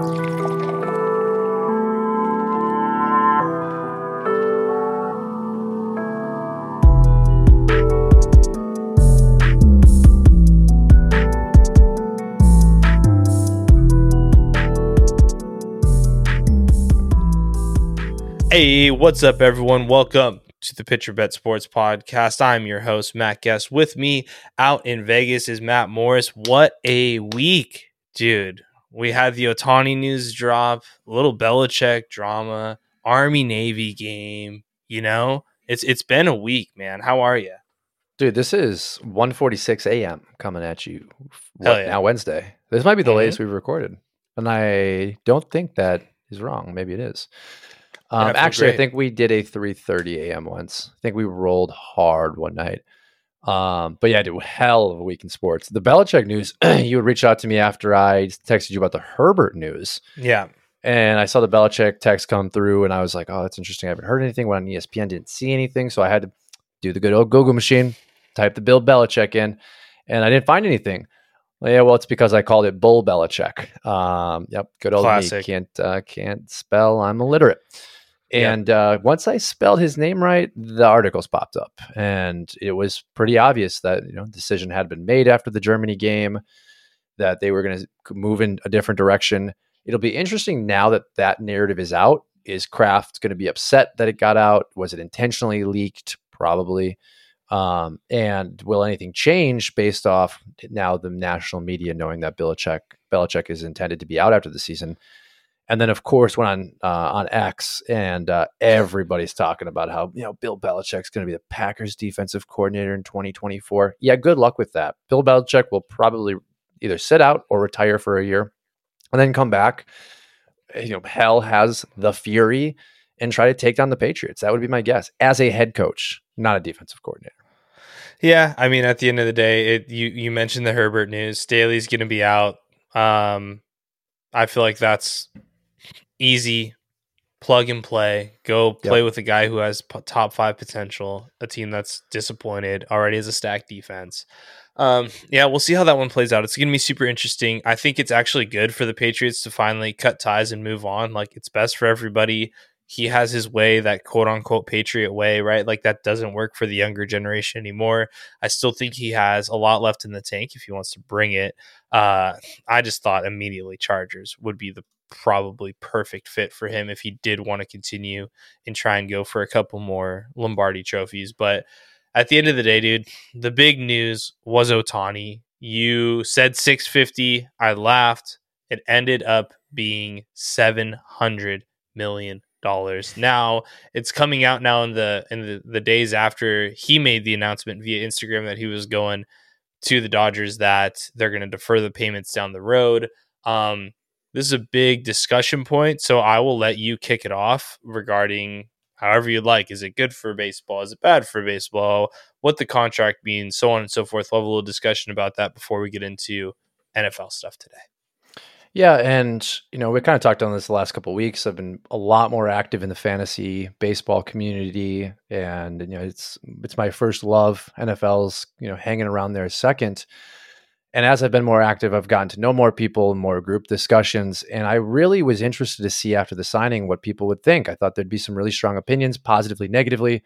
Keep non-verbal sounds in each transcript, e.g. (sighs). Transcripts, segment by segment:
Hey, what's up, everyone? Welcome to the Pitcher Bet Sports Podcast. I'm your host, Matt Guest. With me out in Vegas is Matt Morris. What a week, dude. We had the Otani news drop, little Belichick drama, Army Navy game. You know, it's it's been a week, man. How are you? Dude, this is 1:46 a.m. coming at you. What, yeah. Now Wednesday. This might be the mm-hmm. latest we've recorded, and I don't think that is wrong. Maybe it is. Um, actually, great. I think we did a 3:30 a.m. once. I think we rolled hard one night. Um, but yeah, I dude, hell of a week in sports. The Belichick news. (clears throat) you would reach out to me after I texted you about the Herbert news. Yeah. And I saw the Belichick text come through, and I was like, "Oh, that's interesting. I haven't heard anything." Went on ESPN, didn't see anything, so I had to do the good old Google machine, type the Bill Belichick in, and I didn't find anything. Well, yeah, well, it's because I called it Bull Belichick. Um, yep, good old Classic. me. Can't uh, can't spell. I'm illiterate. And yep. uh, once I spelled his name right, the articles popped up, and it was pretty obvious that you know decision had been made after the Germany game that they were going to move in a different direction. It'll be interesting now that that narrative is out. Is Kraft going to be upset that it got out? Was it intentionally leaked? Probably. Um, and will anything change based off now the national media knowing that Belichick Belichick is intended to be out after the season? And then, of course, went on uh, on X, and uh, everybody's talking about how you know Bill Belichick's going to be the Packers' defensive coordinator in 2024. Yeah, good luck with that. Bill Belichick will probably either sit out or retire for a year, and then come back. You know, hell has the fury and try to take down the Patriots. That would be my guess as a head coach, not a defensive coordinator. Yeah, I mean, at the end of the day, it, you you mentioned the Herbert news. Staley's going to be out. Um, I feel like that's easy plug and play. Go play yep. with a guy who has p- top five potential. A team that's disappointed already has a stacked defense. Um, yeah, we'll see how that one plays out. It's going to be super interesting. I think it's actually good for the Patriots to finally cut ties and move on. Like it's best for everybody. He has his way, that quote unquote Patriot way, right? Like that doesn't work for the younger generation anymore. I still think he has a lot left in the tank if he wants to bring it. Uh, I just thought immediately Chargers would be the probably perfect fit for him if he did want to continue and try and go for a couple more Lombardi trophies. But at the end of the day, dude, the big news was Otani. You said 650. I laughed. It ended up being 700 million dollars. Now it's coming out now in the in the, the days after he made the announcement via Instagram that he was going to the Dodgers that they're going to defer the payments down the road. Um, this is a big discussion point. So I will let you kick it off regarding however you'd like. Is it good for baseball? Is it bad for baseball? What the contract means, so on and so forth. We'll have a little discussion about that before we get into NFL stuff today. Yeah, and you know we kind of talked on this the last couple weeks. I've been a lot more active in the fantasy baseball community, and you know it's it's my first love. NFL's you know hanging around there second. And as I've been more active, I've gotten to know more people, more group discussions. And I really was interested to see after the signing what people would think. I thought there'd be some really strong opinions, positively, negatively.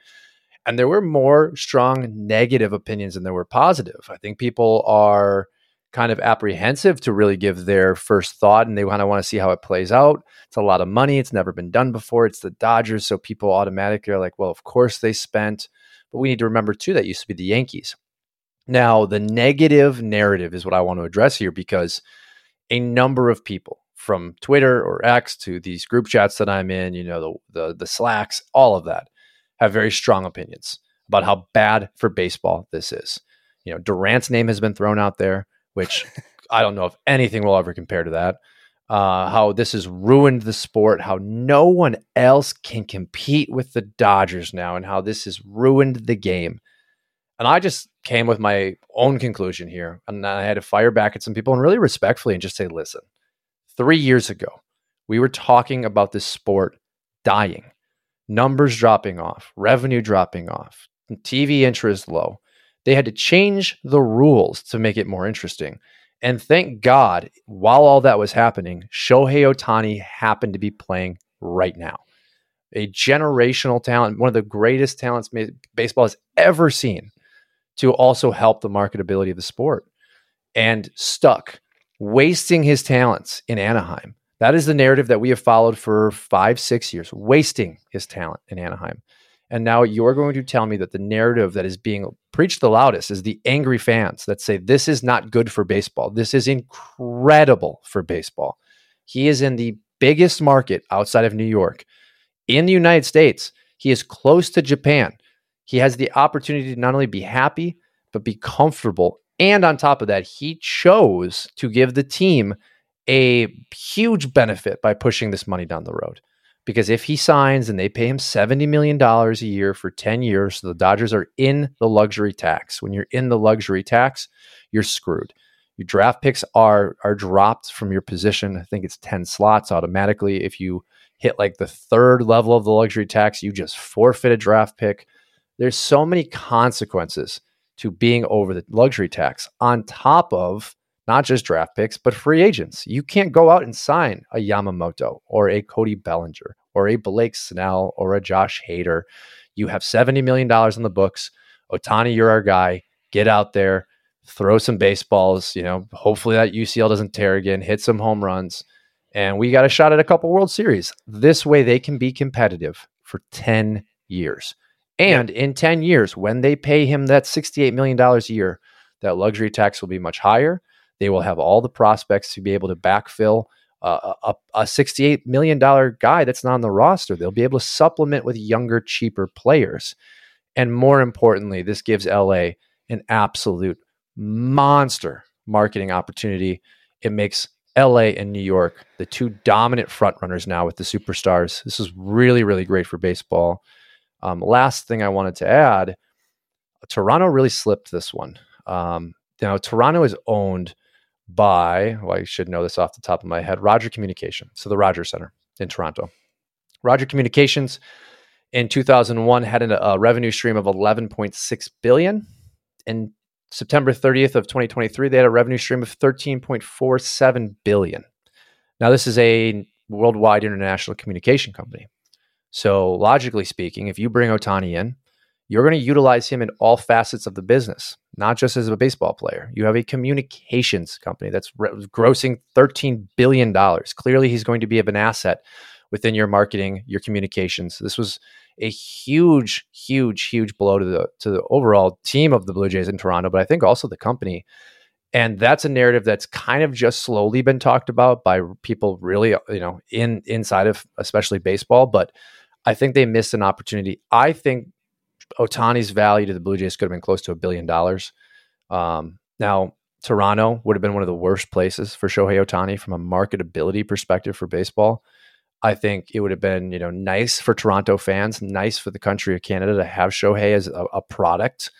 And there were more strong negative opinions than there were positive. I think people are kind of apprehensive to really give their first thought and they kind of want to see how it plays out. It's a lot of money. It's never been done before. It's the Dodgers. So people automatically are like, well, of course they spent. But we need to remember, too, that used to be the Yankees. Now, the negative narrative is what I want to address here because a number of people from Twitter or X to these group chats that I'm in, you know, the, the, the Slacks, all of that have very strong opinions about how bad for baseball this is. You know, Durant's name has been thrown out there, which I don't know if anything will ever compare to that. Uh, how this has ruined the sport, how no one else can compete with the Dodgers now, and how this has ruined the game. And I just came with my own conclusion here. And I had to fire back at some people and really respectfully and just say, listen, three years ago, we were talking about this sport dying, numbers dropping off, revenue dropping off, TV interest low. They had to change the rules to make it more interesting. And thank God, while all that was happening, Shohei Ohtani happened to be playing right now. A generational talent, one of the greatest talents baseball has ever seen to also help the marketability of the sport. And stuck, wasting his talents in Anaheim. That is the narrative that we have followed for five, six years, wasting his talent in Anaheim. And now you're going to tell me that the narrative that is being preached the loudest is the angry fans that say this is not good for baseball. This is incredible for baseball. He is in the biggest market outside of New York in the United States. He is close to Japan. He has the opportunity to not only be happy, but be comfortable. And on top of that, he chose to give the team a huge benefit by pushing this money down the road. Because if he signs and they pay him $70 million a year for 10 years, so the Dodgers are in the luxury tax. When you're in the luxury tax, you're screwed. Your draft picks are are dropped from your position. I think it's 10 slots automatically. If you hit like the third level of the luxury tax, you just forfeit a draft pick. There's so many consequences to being over the luxury tax on top of not just draft picks, but free agents. You can't go out and sign a Yamamoto or a Cody Bellinger or a Blake Snell or a Josh Hader. You have $70 million in the books. Otani, you're our guy. Get out there, throw some baseballs. You know, hopefully that UCL doesn't tear again, hit some home runs. And we got a shot at a couple World Series. This way they can be competitive for 10 years. And in 10 years, when they pay him that $68 million a year, that luxury tax will be much higher they will have all the prospects to be able to backfill uh, a, a $68 million guy that's not on the roster. They'll be able to supplement with younger, cheaper players. And more importantly, this gives LA an absolute monster marketing opportunity. It makes LA and New York the two dominant frontrunners now with the superstars. This is really, really great for baseball. Um, last thing I wanted to add Toronto really slipped this one. Um, now, Toronto is owned by, well, I should know this off the top of my head, Roger Communication. So the Rogers Center in Toronto. Roger Communications in 2001 had a revenue stream of 11.6 billion. In September 30th of 2023, they had a revenue stream of 13.47 billion. Now, this is a worldwide international communication company. So, logically speaking, if you bring Otani in, you're going to utilize him in all facets of the business, not just as a baseball player. You have a communications company that's re- grossing $13 billion. Clearly, he's going to be an asset within your marketing, your communications. This was a huge, huge, huge blow to the to the overall team of the Blue Jays in Toronto, but I think also the company. And that's a narrative that's kind of just slowly been talked about by people really, you know, in inside of especially baseball. But I think they missed an opportunity. I think Otani's value to the Blue Jays could have been close to a billion dollars. Um, now, Toronto would have been one of the worst places for Shohei Otani from a marketability perspective for baseball. I think it would have been, you know, nice for Toronto fans, nice for the country of Canada to have Shohei as a, a product.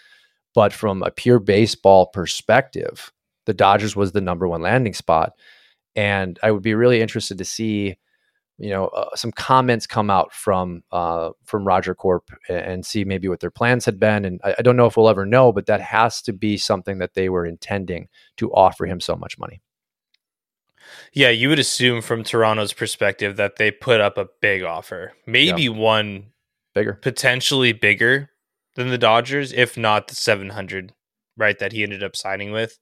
But from a pure baseball perspective, the Dodgers was the number one landing spot. And I would be really interested to see you know uh, some comments come out from uh, from Roger Corp and see maybe what their plans had been. And I, I, don't know if we'll ever know, but that has to be something that they were intending to offer him so much money. Yeah, you would assume from Toronto's perspective that they put up a big offer, maybe yeah. one bigger, potentially bigger than the Dodgers, if not the seven hundred, right? That he ended up signing with.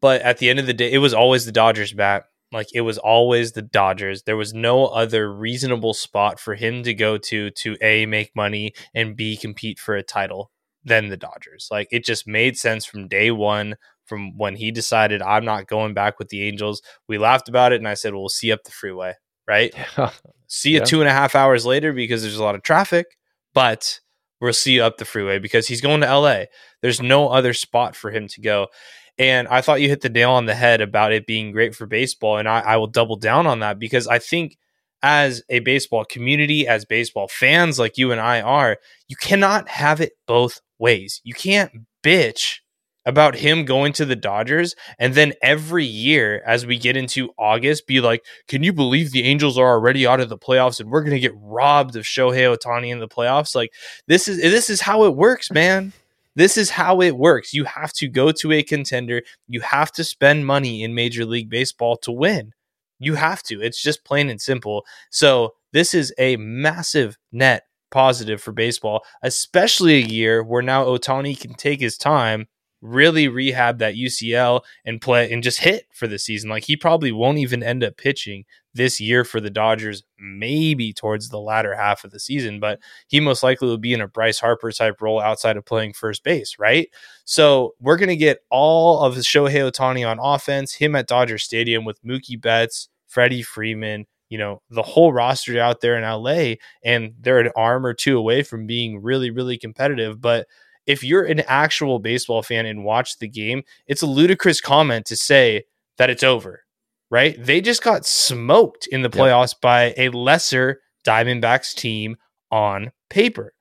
But at the end of the day, it was always the Dodgers bat like it was always the Dodgers. There was no other reasonable spot for him to go to to A make money and B compete for a title than the Dodgers. Like it just made sense from day 1 from when he decided I'm not going back with the Angels. We laughed about it and I said, well, we'll see up the freeway, right? (laughs) see you yeah. two and a half hours later because there's a lot of traffic, but we'll see you up the freeway because he's going to LA. There's no other spot for him to go. And I thought you hit the nail on the head about it being great for baseball. And I, I will double down on that because I think as a baseball community, as baseball fans like you and I are, you cannot have it both ways. You can't bitch about him going to the Dodgers and then every year as we get into August be like, "Can you believe the Angels are already out of the playoffs and we're going to get robbed of Shohei Ohtani in the playoffs?" Like this is this is how it works, man. This is how it works. You have to go to a contender. You have to spend money in Major League Baseball to win. You have to. It's just plain and simple. So, this is a massive net positive for baseball, especially a year where now Otani can take his time really rehab that UCL and play and just hit for the season. Like he probably won't even end up pitching this year for the Dodgers, maybe towards the latter half of the season, but he most likely will be in a Bryce Harper type role outside of playing first base, right? So we're going to get all of Shohei Ohtani on offense, him at Dodger Stadium with Mookie Betts, Freddie Freeman, you know, the whole roster out there in LA, and they're an arm or two away from being really, really competitive. But if you're an actual baseball fan and watch the game, it's a ludicrous comment to say that it's over, right? They just got smoked in the playoffs yep. by a lesser Diamondbacks team on paper.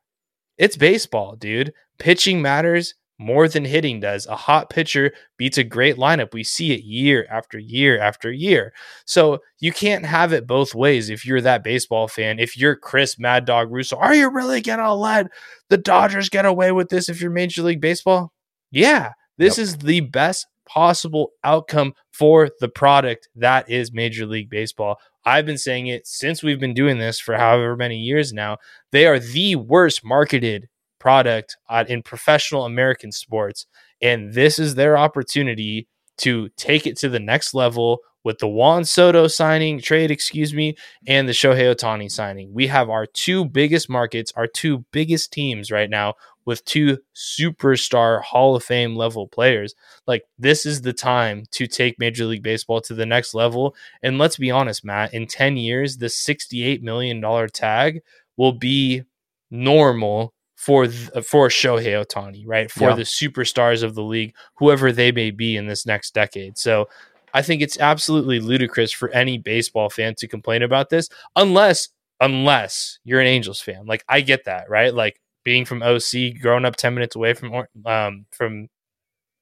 It's baseball, dude. Pitching matters more than hitting does. A hot pitcher beats a great lineup. We see it year after year after year. So you can't have it both ways if you're that baseball fan. If you're Chris Mad Dog Russo, are you really going to let the Dodgers get away with this if you're Major League Baseball? Yeah, this yep. is the best possible outcome for the product that is Major League Baseball. I've been saying it since we've been doing this for however many years now. They are the worst marketed product in professional American sports. And this is their opportunity to take it to the next level with the Juan Soto signing, trade, excuse me, and the Shohei Ohtani signing. We have our two biggest markets, our two biggest teams right now with two superstar Hall of Fame level players. Like, this is the time to take Major League Baseball to the next level. And let's be honest, Matt, in 10 years, the $68 million tag will be normal for th- for Shohei Ohtani, right? For yeah. the superstars of the league, whoever they may be in this next decade. So I think it's absolutely ludicrous for any baseball fan to complain about this, unless unless you're an Angels fan. Like I get that, right? Like being from OC, growing up ten minutes away from um from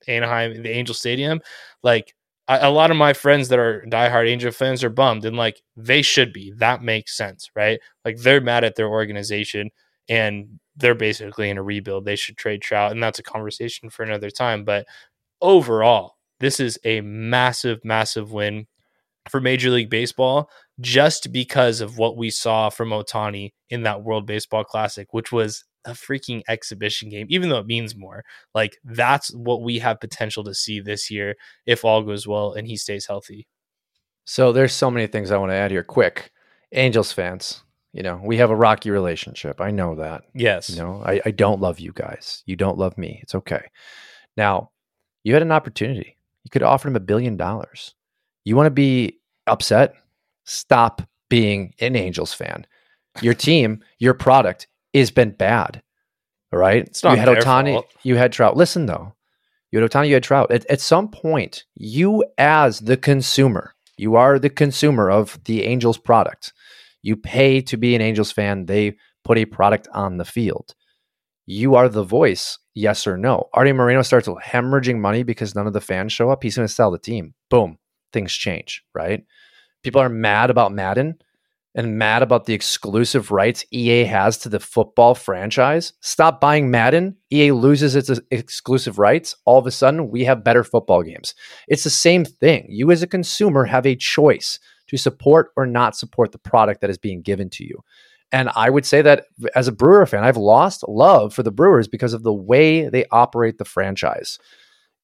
Anaheim, the Angel Stadium, like a lot of my friends that are diehard Angel fans are bummed, and like they should be. That makes sense, right? Like they're mad at their organization, and they're basically in a rebuild. They should trade Trout, and that's a conversation for another time. But overall, this is a massive, massive win for Major League Baseball just because of what we saw from Otani in that World Baseball Classic, which was a freaking exhibition game, even though it means more. Like, that's what we have potential to see this year if all goes well and he stays healthy. So, there's so many things I want to add here. Quick, Angels fans, you know, we have a rocky relationship. I know that. Yes. You know, I, I don't love you guys. You don't love me. It's okay. Now, you had an opportunity. You could offer him a billion dollars. You want to be upset? Stop being an Angels fan. Your team, your product has been bad. All right. It's not you had Otani, fault. you had Trout. Listen though, you had Otani, you had Trout. At, at some point, you as the consumer, you are the consumer of the Angels product you pay to be an Angels fan. They put a product on the field. You are the voice, yes or no. Arte Moreno starts hemorrhaging money because none of the fans show up. He's going to sell the team. Boom, things change, right? People are mad about Madden and mad about the exclusive rights EA has to the football franchise. Stop buying Madden. EA loses its exclusive rights. All of a sudden, we have better football games. It's the same thing. You, as a consumer, have a choice to support or not support the product that is being given to you. And I would say that as a Brewer fan, I've lost love for the Brewers because of the way they operate the franchise.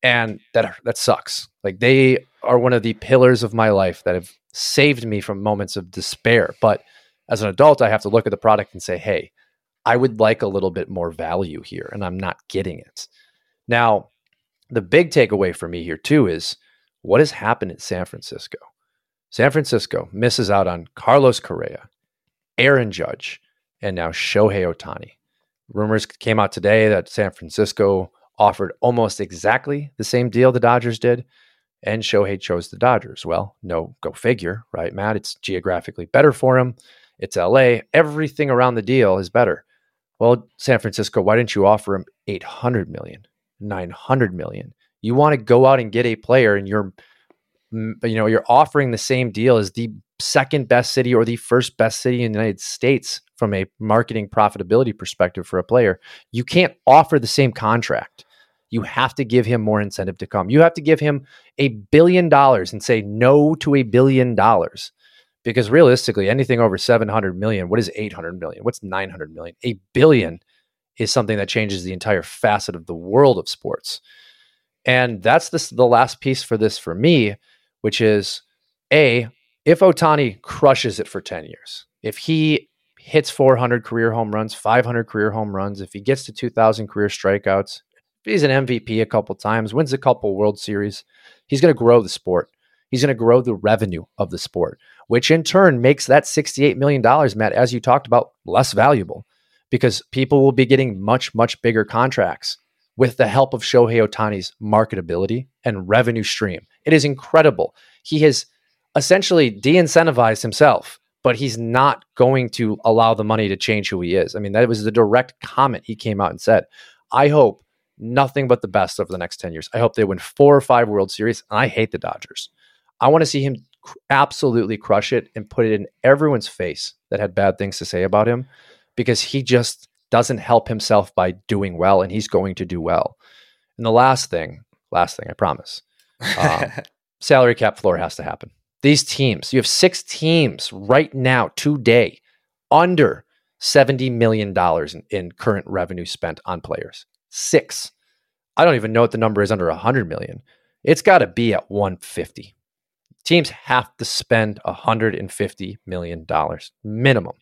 And that that sucks. Like they are one of the pillars of my life that have saved me from moments of despair. But as an adult, I have to look at the product and say, hey, I would like a little bit more value here, and I'm not getting it. Now, the big takeaway for me here, too, is what has happened in San Francisco? San Francisco misses out on Carlos Correa, Aaron Judge, and now Shohei Ohtani. Rumors came out today that San Francisco offered almost exactly the same deal the Dodgers did, and Shohei chose the Dodgers. Well, no, go figure, right, Matt? It's geographically better for him. It's LA. Everything around the deal is better. Well, San Francisco, why didn't you offer him 800 million, 900 million? You want to go out and get a player and you're mm, you know, you're offering the same deal as the second best city or the first best city in the United States from a marketing profitability perspective for a player. You can't offer the same contract. You have to give him more incentive to come. You have to give him a billion dollars and say no to a billion dollars. Because realistically, anything over 700 million, what is 800 million? What's 900 million? A billion is something that changes the entire facet of the world of sports. And that's this, the last piece for this for me, which is A, if Otani crushes it for 10 years, if he hits 400 career home runs, 500 career home runs, if he gets to 2,000 career strikeouts, he's an MVP a couple times, wins a couple World Series, he's going to grow the sport. He's going to grow the revenue of the sport, which in turn makes that $68 million, Matt, as you talked about, less valuable because people will be getting much, much bigger contracts with the help of Shohei Otani's marketability and revenue stream. It is incredible. He has essentially de incentivized himself, but he's not going to allow the money to change who he is. I mean, that was the direct comment he came out and said. I hope nothing but the best over the next 10 years. I hope they win four or five World Series. I hate the Dodgers. I want to see him absolutely crush it and put it in everyone's face that had bad things to say about him because he just doesn't help himself by doing well and he's going to do well. And the last thing, last thing, I promise. Um, (laughs) salary cap floor has to happen. These teams, you have six teams right now, today, under $70 million in, in current revenue spent on players. Six. I don't even know what the number is under 100 million. It's got to be at 150. Teams have to spend 150 million dollars minimum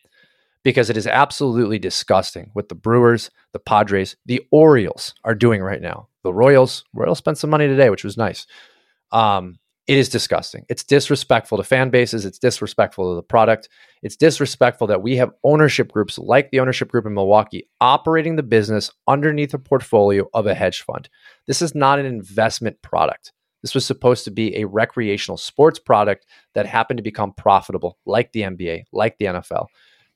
because it is absolutely disgusting what the Brewers, the Padres, the Orioles are doing right now. The Royals, Royals spent some money today, which was nice. Um, it is disgusting. It's disrespectful to fan bases. It's disrespectful to the product. It's disrespectful that we have ownership groups like the ownership group in Milwaukee operating the business underneath a portfolio of a hedge fund. This is not an investment product. This was supposed to be a recreational sports product that happened to become profitable, like the NBA, like the NFL.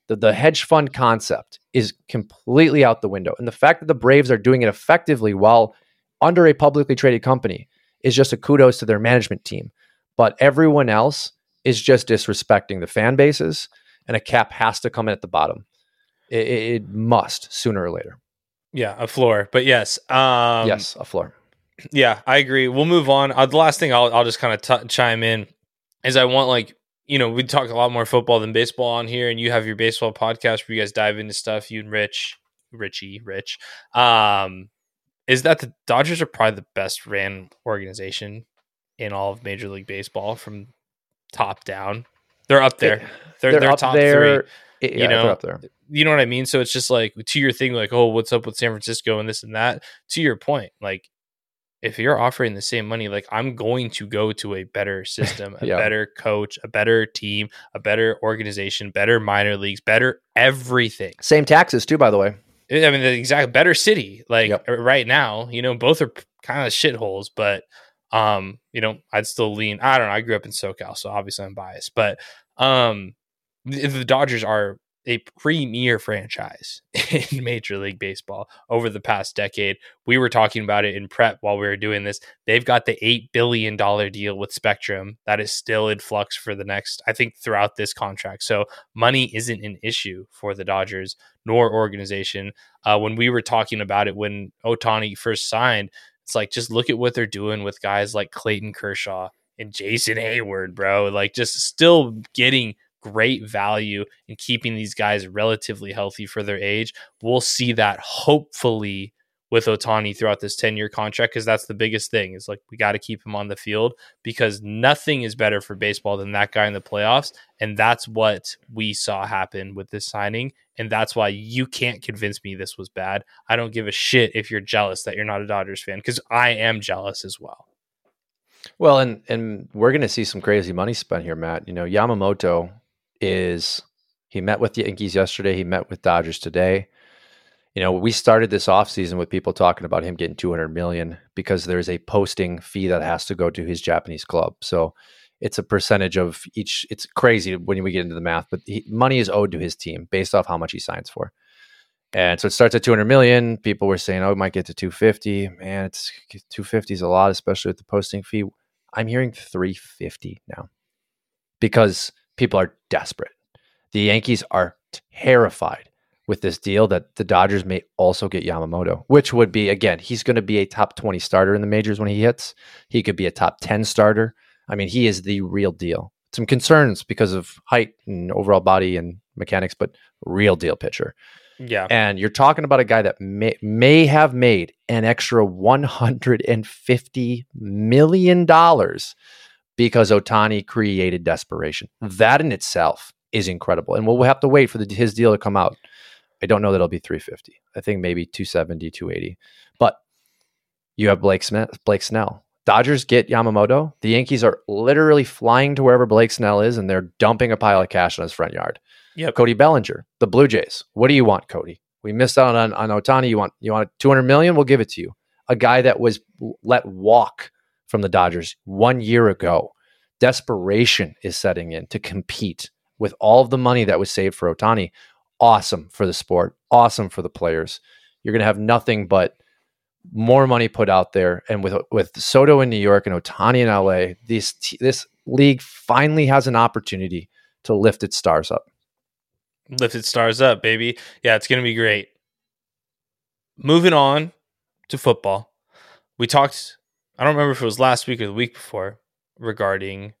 The, the hedge fund concept is completely out the window. And the fact that the Braves are doing it effectively while under a publicly traded company is just a kudos to their management team. But everyone else is just disrespecting the fan bases, and a cap has to come in at the bottom. It, it must sooner or later. Yeah, a floor. But yes, um, yes, a floor. Yeah, I agree. We'll move on. Uh, the last thing I'll I'll just kind of chime in is I want like you know we talk a lot more football than baseball on here, and you have your baseball podcast where you guys dive into stuff. You and Rich, Richie, Rich. Um, is that the Dodgers are probably the best ran organization in all of Major League Baseball from top down. They're up there. They're they're, they're top there. three. Yeah, you know, up there. You know what I mean? So it's just like to your thing, like, oh, what's up with San Francisco and this and that. To your point, like if you're offering the same money, like I'm going to go to a better (laughs) system, a yeah. better coach, a better team, a better organization, better minor leagues, better everything. Same taxes too, by the way. I mean, the exact better city. Like yep. right now, you know, both are kind of shitholes, but um, you know, I'd still lean. I don't know. I grew up in SoCal, so obviously I'm biased, but um, the, the Dodgers are a premier franchise (laughs) in Major League Baseball over the past decade. We were talking about it in prep while we were doing this. They've got the $8 billion deal with Spectrum that is still in flux for the next, I think, throughout this contract. So money isn't an issue for the Dodgers nor organization. Uh, when we were talking about it when Otani first signed, it's like just look at what they're doing with guys like Clayton Kershaw and Jason Heyward, bro. Like just still getting great value in keeping these guys relatively healthy for their age. We'll see that hopefully with Otani throughout this 10 year contract because that's the biggest thing is like we got to keep him on the field because nothing is better for baseball than that guy in the playoffs. And that's what we saw happen with this signing. And that's why you can't convince me this was bad. I don't give a shit if you're jealous that you're not a Dodgers fan because I am jealous as well. Well, and and we're going to see some crazy money spent here, Matt. You know, Yamamoto is he met with the Yankees yesterday. He met with Dodgers today. You know, we started this offseason with people talking about him getting 200 million because there's a posting fee that has to go to his Japanese club. So it's a percentage of each. It's crazy when we get into the math, but he, money is owed to his team based off how much he signs for. And so it starts at 200 million. People were saying, oh, it might get to 250. Man, it's 250 is a lot, especially with the posting fee. I'm hearing 350 now because people are desperate. The Yankees are terrified with this deal that the Dodgers may also get Yamamoto, which would be again, he's going to be a top 20 starter in the majors when he hits. He could be a top 10 starter. I mean, he is the real deal. Some concerns because of height and overall body and mechanics, but real deal pitcher. Yeah. And you're talking about a guy that may, may have made an extra $150 million because Otani created desperation. That in itself is incredible. And we'll have to wait for the, his deal to come out. I don't know that it'll be 350. I think maybe 270, 280. But you have Blake Smith, Blake Snell. Dodgers get Yamamoto. The Yankees are literally flying to wherever Blake Snell is and they're dumping a pile of cash in his front yard. Yeah, Cody Bellinger, the Blue Jays. What do you want, Cody? We missed out on, on Ohtani. You want you want 200 million? We'll give it to you. A guy that was let walk from the Dodgers one year ago. Desperation is setting in to compete with all of the money that was saved for Otani. Awesome for the sport. Awesome for the players. You're going to have nothing but more money put out there. And with with Soto in New York and Otani in LA, this this league finally has an opportunity to lift its stars up. Lifted stars up, baby. Yeah, it's going to be great. Moving on to football. We talked, I don't remember if it was last week or the week before, regarding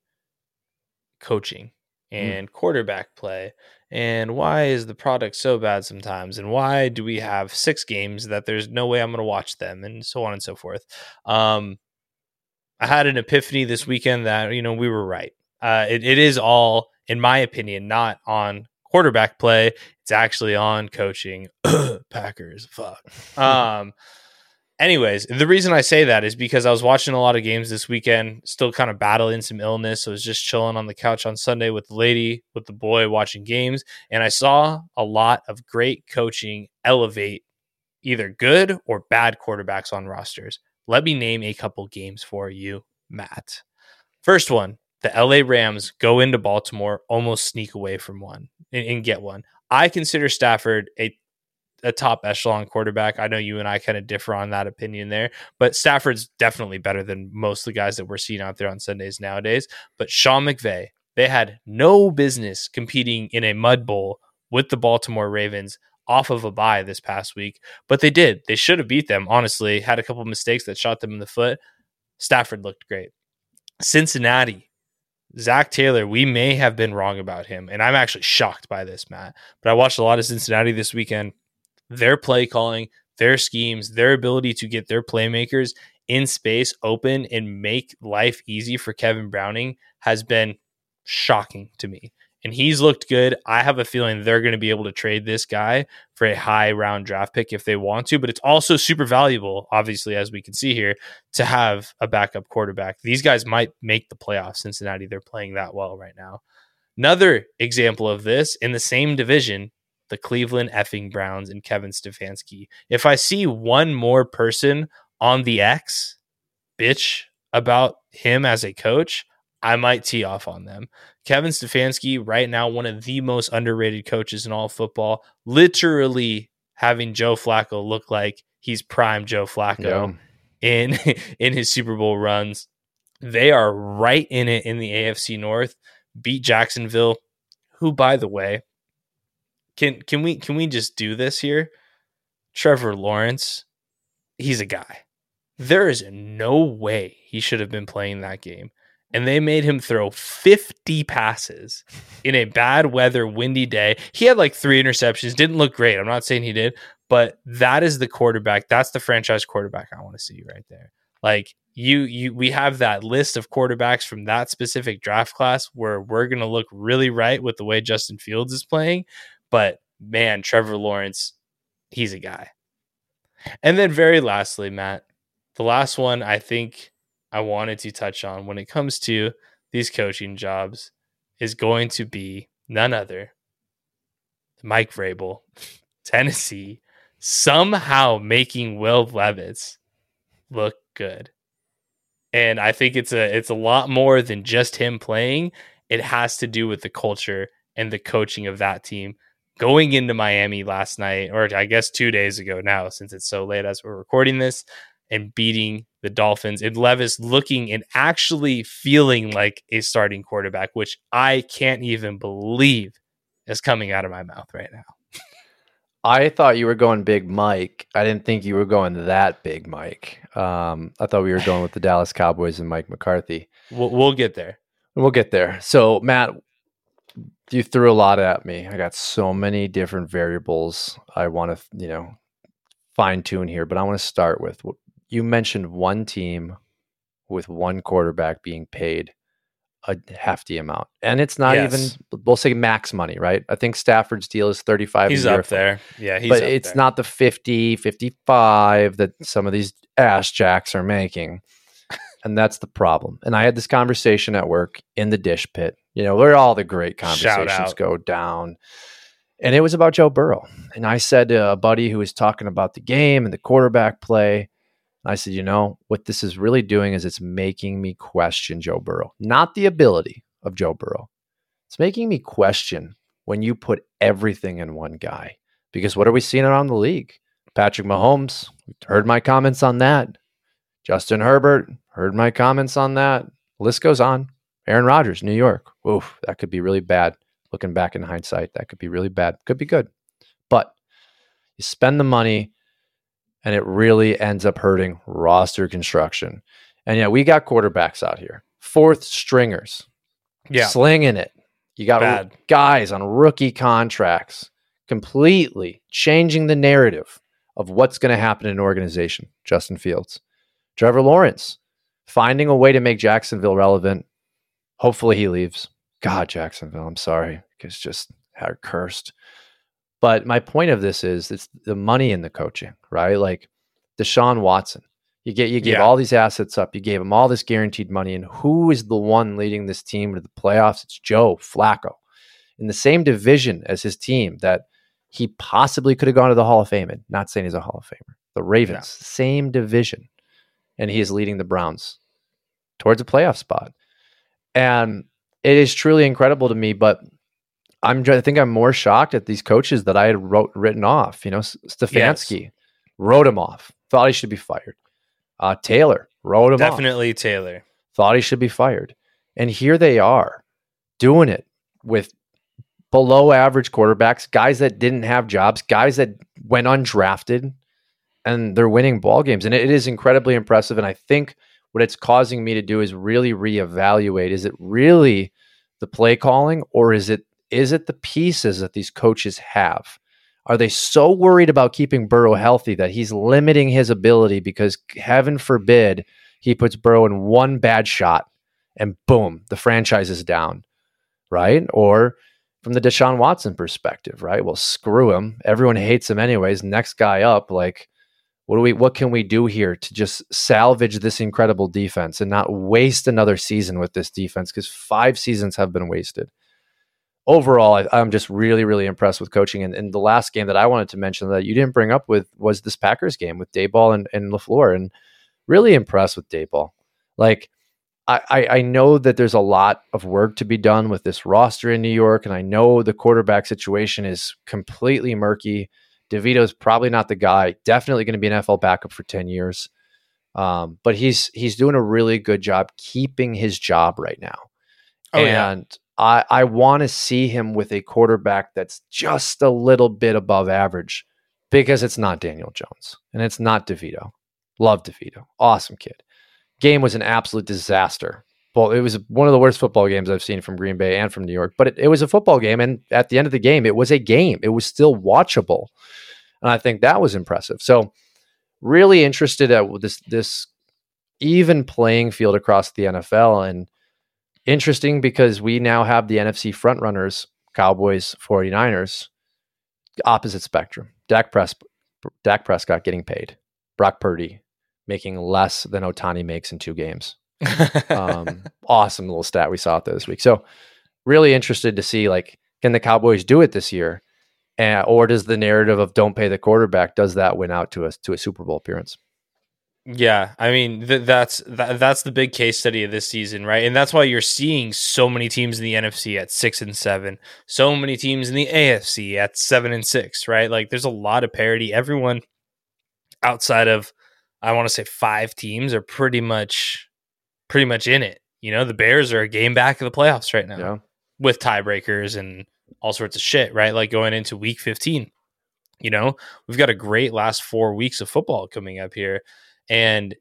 coaching and mm. quarterback play and why is the product so bad sometimes and why do we have six games that there's no way i'm going to watch them and so on and so forth um, i had an epiphany this weekend that you know we were right uh, it, it is all in my opinion not on quarterback play. It's actually on coaching. (clears throat) Packers, fuck. (laughs) Um, anyways, the reason I say that is because I was watching a lot of games this weekend, still kind of battling some illness. So I was just chilling on the couch on Sunday with the lady, with the boy, watching games, and I saw a lot of great coaching elevate either good or bad quarterbacks on rosters. Let me name a couple games for you, Matt. First one, the LA Rams go into Baltimore, almost sneak away from one and, and get one. I consider Stafford a a top echelon quarterback. I know you and I kind of differ on that opinion there, but Stafford's definitely better than most of the guys that we're seeing out there on Sundays nowadays. But Sean McVay, they had no business competing in a mud bowl with the Baltimore Ravens off of a bye this past week, but they did. They should have beat them, honestly. Had a couple mistakes that shot them in the foot. Stafford looked great. Cincinnati, Zac Taylor, we may have been wrong about him. And I'm actually shocked by this, Matt. But I watched a lot of Cincinnati this weekend. Their play calling, their schemes, their ability to get their playmakers in space open and make life easy for Kevin Browning has been shocking to me and he's looked good. I have a feeling they're going to be able to trade this guy for a high round draft pick if they want to, but it's also super valuable, obviously, as we can see here, to have a backup quarterback. These guys might make the playoffs. Cincinnati, they're playing that well right now. Another example of this in the same division, the Cleveland effing Browns and Kevin Stefanski. If I see one more person on the X bitch about him as a coach, I might tee off on them. Kevin Stefanski, right now, one of the most underrated coaches in all football, literally having Joe Flacco look like he's prime Joe Flacco yeah. in (laughs) in his Super Bowl runs. They are right in it in the AFC North. Beat Jacksonville, who by the way, can can we can we just do this here? Trevor Lawrence, he's a guy. There is no way he should have been playing that game and they made him throw 50 passes (laughs) in a bad weather, windy day. He had like three interceptions, didn't look great. I'm not saying he did, but that is the quarterback. That's the franchise quarterback I want to see right there. Like you, you, we have that list of quarterbacks from that specific draft class where we're going to look really right with the way Justin Fields is playing. But man, Trevor Lawrence, he's a guy. And then, very lastly, Matt, the last one I think I wanted to touch on when it comes to these coaching jobs is going to be none other Mike Vrabel, (laughs) Tennessee, somehow making Will Levis look good. And I think it's a it's a lot more than just him playing. It has to do with the culture and the coaching of that team. Going into Miami last night, or I guess two days ago now, since it's so late as we're recording this, and beating the Dolphins and Levis looking and actually feeling like a starting quarterback, which I can't even believe is coming out of my mouth right now. I thought you were going big Mike. I didn't think you were going that big Mike. Um, I thought we were going with the Dallas Cowboys and Mike McCarthy. We'll, we'll get there. We'll get there. So, Matt, you threw a lot at me. I got so many different variables I want to, you know, fine tune here, but I want to start with you mentioned one team with one quarterback being paid a hefty amount. And it's not yes. even we'll say max money, right? I think Stafford's deal is 35 He's up there. Yeah, he's But it's there. not the 50, 55 that some of these ass jacks are making. And that's the problem. And I had this conversation at work in the dish pit. You know, where all the great conversations go down. And it was about Joe Burrow. And I said to a buddy who was talking about the game and the quarterback play, I said, you know, what this is really doing is it's making me question Joe Burrow, not the ability of Joe Burrow. It's making me question when you put everything in one guy. Because what are we seeing around the league? Patrick Mahomes, heard my comments on that. Justin Herbert, heard my comments on that. List goes on. Aaron Rodgers, New York. Oof, that could be really bad. Looking back in hindsight, that could be really bad. Could be good. But you spend the money and it really ends up hurting roster construction. And yeah, we got quarterbacks out here, fourth stringers, yeah, slinging it. You got Bad. guys on rookie contracts, completely changing the narrative of what's going to happen in an organization. Justin Fields, Trevor Lawrence, finding a way to make Jacksonville relevant. Hopefully, he leaves. God, Jacksonville, I'm sorry, it's just cursed. But my point of this is it's the money in the coaching, right? Like Deshaun Watson. You get you gave yeah. all these assets up, you gave him all this guaranteed money, and who is the one leading this team to the playoffs? It's Joe Flacco. In the same division as his team that he possibly could have gone to the Hall of Fame in. Not saying he's a Hall of Famer. The Ravens, yeah. same division. And he is leading the Browns towards a playoff spot. And it is truly incredible to me, but I'm I think I'm more shocked at these coaches that I had wrote written off. You know, Stefanski yes. wrote him off. Thought he should be fired. Uh, Taylor wrote him off. Definitely off. Taylor. Thought he should be fired. And here they are doing it with below average quarterbacks, guys that didn't have jobs, guys that went undrafted, and they're winning ball games. And it is incredibly impressive. And I think what it's causing me to do is really reevaluate. Is it really the play calling or is it is it the pieces that these coaches have? Are they so worried about keeping Burrow healthy that he's limiting his ability because heaven forbid he puts Burrow in one bad shot and boom, the franchise is down, right? Or from the Deshaun Watson perspective, right? Well, screw him. Everyone hates him anyways. Next guy up, like, what do we what can we do here to just salvage this incredible defense and not waste another season with this defense? Because five seasons have been wasted overall, I, am just really, really impressed with coaching. And, and, the last game that I wanted to mention that you didn't bring up with was this Packers game with Daboll and, and LaFleur, and really impressed with Daboll. Like, I, I know that there's a lot of work to be done with this roster in New York, and I know the quarterback situation is completely murky. DeVito's probably not the guy. Definitely going to be an NFL backup for ten years, um, but he's he's doing a really good job keeping his job right now. Oh, and yeah I, I want to see him with a quarterback that's just a little bit above average because it's not Daniel Jones and it's not DeVito. Love DeVito. Awesome kid. Game was an absolute disaster. Well, it was one of the worst football games I've seen from Green Bay and from New York, but it, it was a football game. And at the end of the game, it was a game. It was still watchable. And I think that was impressive. So, really interested at this, this even playing field across the NFL. And interesting because we now have the NFC frontrunners, Cowboys, 49ers, opposite spectrum. Dak, Pres- Dak Prescott getting paid. Brock Purdy making less than Otani makes in two games. (laughs) um, awesome little stat we saw there this week. So really interested to see like can the Cowboys do it this year, uh, or does the narrative of don't pay the quarterback does that win out to us to a Super Bowl appearance? Yeah, I mean th- that's th- that's the big case study of this season, right? And that's why you're seeing so many teams in the NFC at six and seven, so many teams in the AFC at seven and six, right? Like there's a lot of parity. Everyone outside of I want to say five teams are pretty much pretty much in it. You know, the Bears are a game back of the playoffs right now Yeah. with tiebreakers and all sorts of shit, right? Like going into week 15. You know, we've got a great last four weeks of football coming up here. And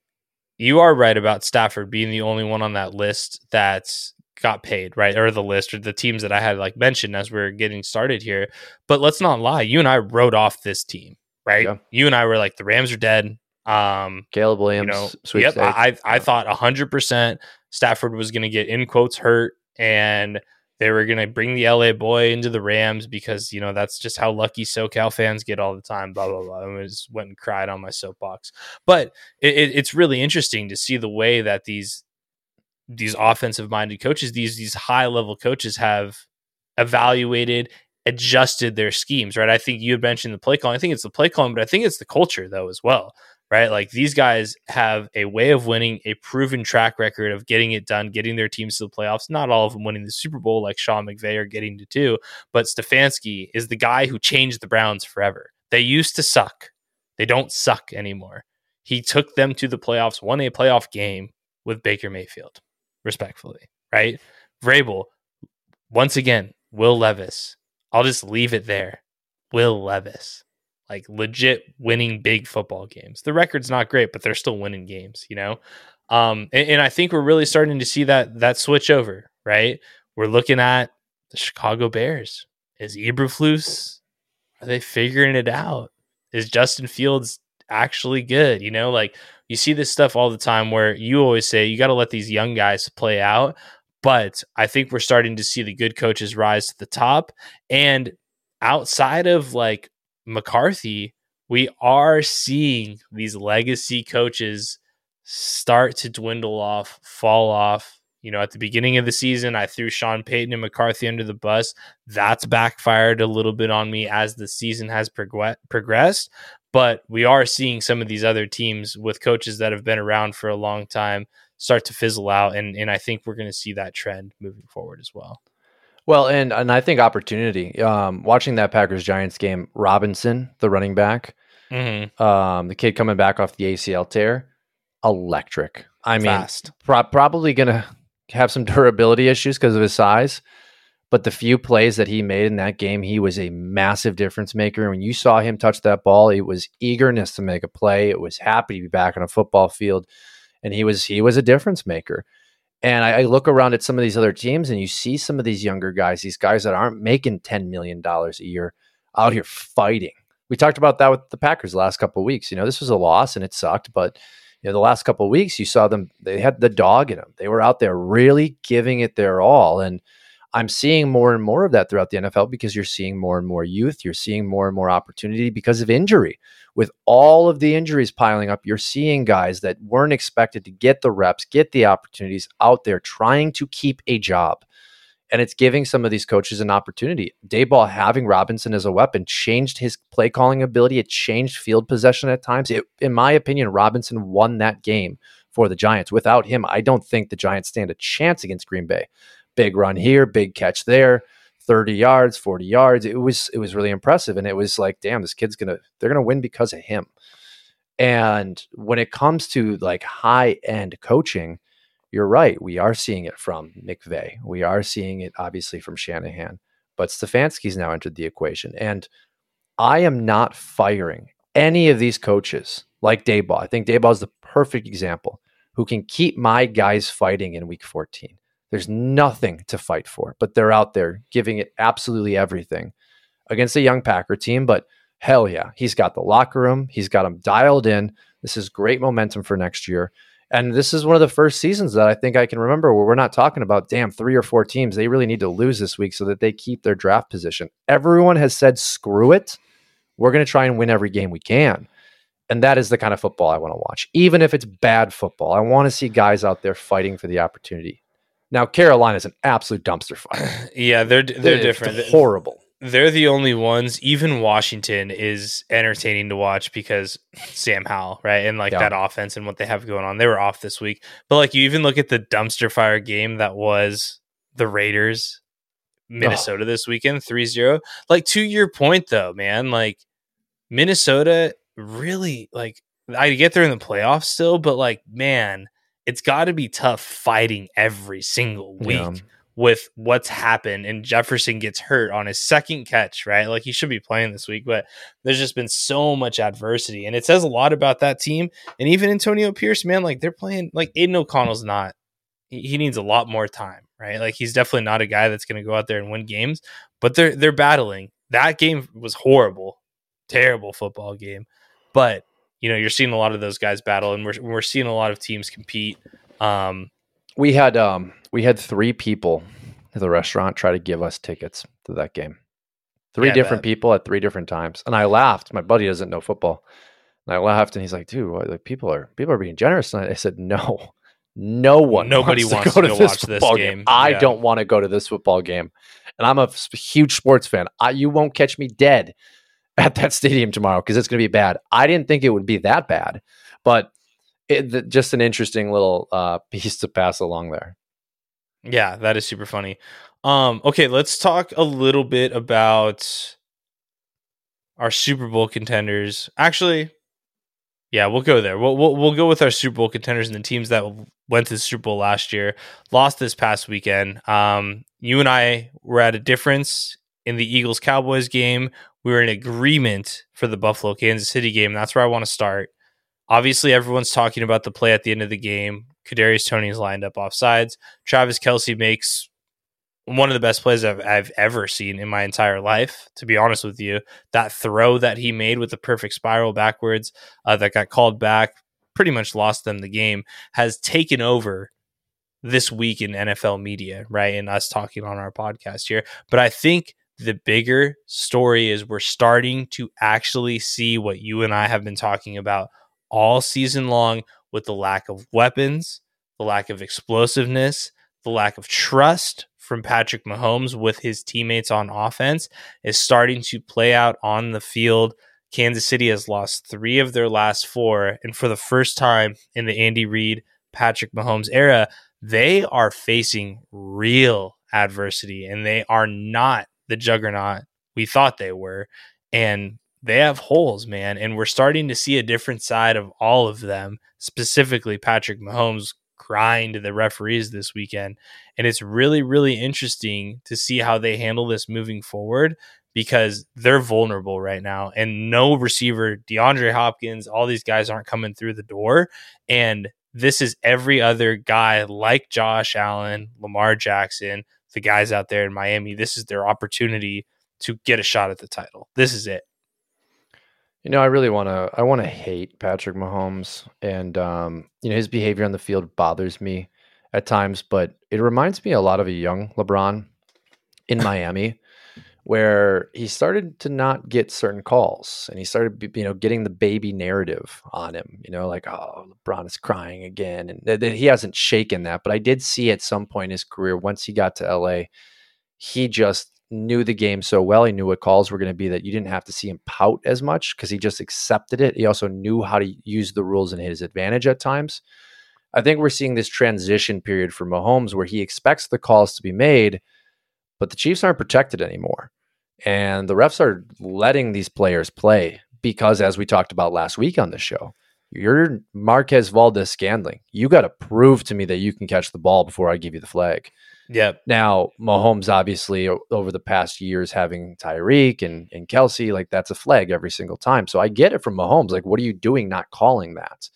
you are right about Stafford being the only one on that list that's got paid, right? Or the list or the teams that I had like mentioned as we are getting started here. But let's not lie, you and I wrote off this team, right? Yeah. You and I were like the Rams are dead. Um, Caleb Williams, you know, sweepstakes. yep, I I thought hundred percent Stafford was going to get in quotes hurt, and they were going to bring the LA boy into the Rams because you know that's just how lucky SoCal fans get all the time. Blah blah blah. I just went and cried on my soapbox, but it, it, it's really interesting to see the way that these these offensive minded coaches, these these high level coaches, have evaluated adjusted their schemes, right? I think you had mentioned the play calling. I think it's the play calling, but I think it's the culture though as well, right? Like these guys have a way of winning, a proven track record of getting it done, getting their teams to the playoffs. Not all of them winning the Super Bowl like Sean McVay are getting to do, but Stefanski is the guy who changed the Browns forever. They used to suck. They don't suck anymore. He took them to the playoffs, won a playoff game with Baker Mayfield, respectfully, right? Vrabel, once again, Will Levis. I'll just leave it there. Will Levis. Like legit winning big football games. The record's not great, but they're still winning games, you know? Um, and, and I think we're really starting to see that that switch over, right? We're looking at the Chicago Bears. Is Eberflus, are they figuring it out? Is Justin Fields actually good? You know, like you see this stuff all the time where you always say you got to let these young guys play out. But I think we're starting to see the good coaches rise to the top. And outside of like McCarthy, we are seeing these legacy coaches start to dwindle off, fall off. You know, at the beginning of the season, I threw Sean Payton and McCarthy under the bus. That's backfired a little bit on me as the season has progr- progressed. But we are seeing some of these other teams with coaches that have been around for a long time start to fizzle out. And, and I think we're going to see that trend moving forward as well. Well, and and I think opportunity. Um, watching that Packers Giants game, Robinson, the running back, Mm-hmm. um, the kid coming back off the ACL tear, electric. I mean, pro- probably gonna have some (laughs) durability issues because of his size, but the few plays that he made in that game, he was a massive difference maker. And when you saw him touch that ball, it was eagerness to make a play. It was happy to be back on a football field, and he was he was a difference maker. And I, I look around at some of these other teams, and you see some of these younger guys, these guys that aren't making ten million dollars a year, out here fighting. We talked about that with the Packers the last couple of weeks. You know, this was a loss and it sucked, but you know, the last couple of weeks, you saw them, they had the dog in them. They were out there really giving it their all. And I'm seeing more and more of that throughout the NFL because you're seeing more and more youth. You're seeing more and more opportunity because of injury. With all of the injuries piling up, you're seeing guys that weren't expected to get the reps, get the opportunities out there trying to keep a job. And it's giving some of these coaches an opportunity. Daboll having Robinson as a weapon changed his play calling ability. It changed field possession at times. It, in my opinion, Robinson won that game for the Giants. Without him, I don't think the Giants stand a chance against Green Bay. Big run here, big catch there, 30 yards, 40 yards. It was it was really impressive. And it was like, damn, this kid's gonna they're gonna win because of him. And when it comes to like high end coaching, you're right. We are seeing it from McVay. We are seeing it obviously from Shanahan, but Stefanski's now entered the equation. And I am not firing any of these coaches like Daboll. I think Daboll is the perfect example who can keep my guys fighting in week 14. There's nothing to fight for, but they're out there giving it absolutely everything against a young Packer team. But hell yeah, he's got the locker room, he's got them dialed in. This is great momentum for next year. And this is one of the first seasons that I think I can remember where we're not talking about, damn, three or four teams. They really need to lose this week so that they keep their draft position. Everyone has said, screw it. We're going to try and win every game we can. And that is the kind of football I want to watch, even if it's bad football. I want to see guys out there fighting for the opportunity. Now, Carolina is an absolute dumpster fire. (clears throat) Yeah, they're they're different. horrible. They're the only ones. Even Washington is entertaining to watch because Sam Howell, right, and like Yeah. that offense and what they have going on. They were off this week, but like you even look at the dumpster fire game that was the Raiders, Minnesota this weekend, 3-0. Like to your point though, man, like Minnesota really like I get there in the playoffs still, but like, man, it's got to be tough fighting every single week yeah. with what's happened. And Jefferson gets hurt on his second catch, right? Like he should be playing this week, but there's just been so much adversity, and it says a lot about that team. And even Antonio Pierce, man, like they're playing like Aidan O'Connell's not. He, he needs a lot more time, right? Like he's definitely not a guy that's going to go out there and win games, but they're they're battling. That game was horrible, terrible football game, but you know, you're seeing a lot of those guys battle, and we're we're seeing a lot of teams compete. Um, we had um, we had three people at the restaurant try to give us tickets to that game. Three yeah, different people at three different times, and I laughed. My buddy doesn't know football, and I laughed, and he's like, "Dude, what, like people are people are being generous." And I said, "No, no one, nobody wants, wants to go, to, this, this football game. game. I don't want to go to this football game, and I'm a huge sports fan. I, you won't catch me dead at that stadium tomorrow because it's going to be bad. I didn't think it would be that bad, but it, just an interesting little uh, (laughs) piece to pass along there. Yeah, that is super funny. Um, okay, let's talk a little bit about our Super Bowl contenders. Actually, yeah, we'll go there. We'll, we'll we'll go with our Super Bowl contenders and the teams that went to the Super Bowl last year, lost this past weekend. Um, you and I were at a difference in the Eagles Cowboys game we were in agreement for the Buffalo Kansas City game. That's where I want to start. Obviously, everyone's talking about the play at the end of the game. Kadarius Toney is lined up off sides. Travis Kelce makes one of the best plays I've, I've ever seen in my entire life. To be honest with you, that throw that he made with the perfect spiral backwards uh, that got called back, pretty much lost them the game, has taken over this week in NFL media, right? And us talking on our podcast here. But I think the bigger story is we're starting to actually see what you and I have been talking about all season long with the lack of weapons, the lack of explosiveness, the lack of trust from Patrick Mahomes with his teammates on offense is starting to play out on the field. Kansas City has lost three of their last four. And for the first time in the Andy Reid, Patrick Mahomes era, they are facing real adversity and they are not the juggernaut we thought they were. And they have holes, man. And we're starting to see a different side of all of them, specifically Patrick Mahomes crying to the referees this weekend. And it's really, really interesting to see how they handle this moving forward because they're vulnerable right now. And no receiver, DeAndre Hopkins, all these guys aren't coming through the door. And this is every other guy like Josh Allen, Lamar Jackson, the guys out there in Miami, this is their opportunity to get a shot at the title. This is it. You know, I really want to. I want to hate Patrick Mahomes, and um, you know his behavior on the field bothers me at times. But it reminds me a lot of a young LeBron in (laughs) Miami, where he started to not get certain calls and he started you know getting the baby narrative on him you know like oh lebron is crying again and th- th- he hasn't shaken that but i did see at some point in his career once he got to la he just knew the game so well he knew what calls were going to be that you didn't have to see him pout as much because he just accepted it. He also knew how to use the rules in his advantage at times. I think we're seeing this transition period for mahomes where he expects the calls to be made but the Chiefs aren't protected anymore. And the refs are letting these players play because, as we talked about last week on the show, you're Marquez Valdes-Scantling. You got to prove to me that you can catch the ball before I give you the flag. Yep. Now, Mahomes, obviously, over the past years, having Tyreek and, and Kelce, like that's a flag every single time. So I get it from Mahomes. Like, what are you doing not calling that?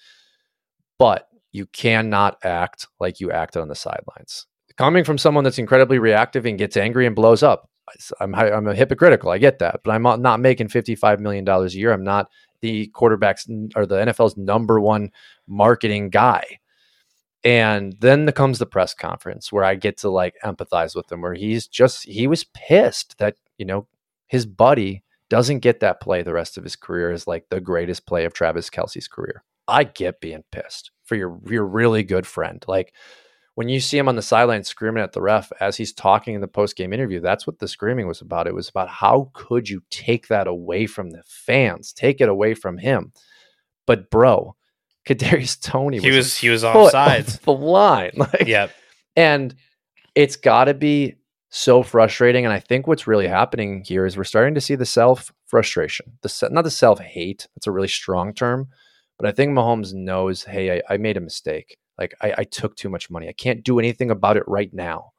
But you cannot act like you acted on the sidelines coming from someone that's incredibly reactive and gets angry and blows up. I'm I'm a hypocritical. I get that, but I'm not making 55 million dollars a year. I'm not the quarterbacks or the NFL's number one marketing guy. And then there comes the press conference where I get to like empathize with him, where he's just he was pissed that you know his buddy doesn't get that play the rest of his career is like the greatest play of Travis Kelce's career. I get being pissed for your your really good friend. Like when you see him on the sideline screaming at the ref as he's talking in the post game interview, that's what the screaming was about. It was about how could you take that away from the fans, take it away from him. But bro, (laughs) Kadarius Toney he was he was offside the line, (laughs) like, yeah, and it's got to be so frustrating. And I think what's really happening here is we're starting to see the self frustration, the not the self hate. That's a really strong term, But I think Mahomes knows, hey, I, I made a mistake. Like I, I took too much money. I can't do anything about it right now.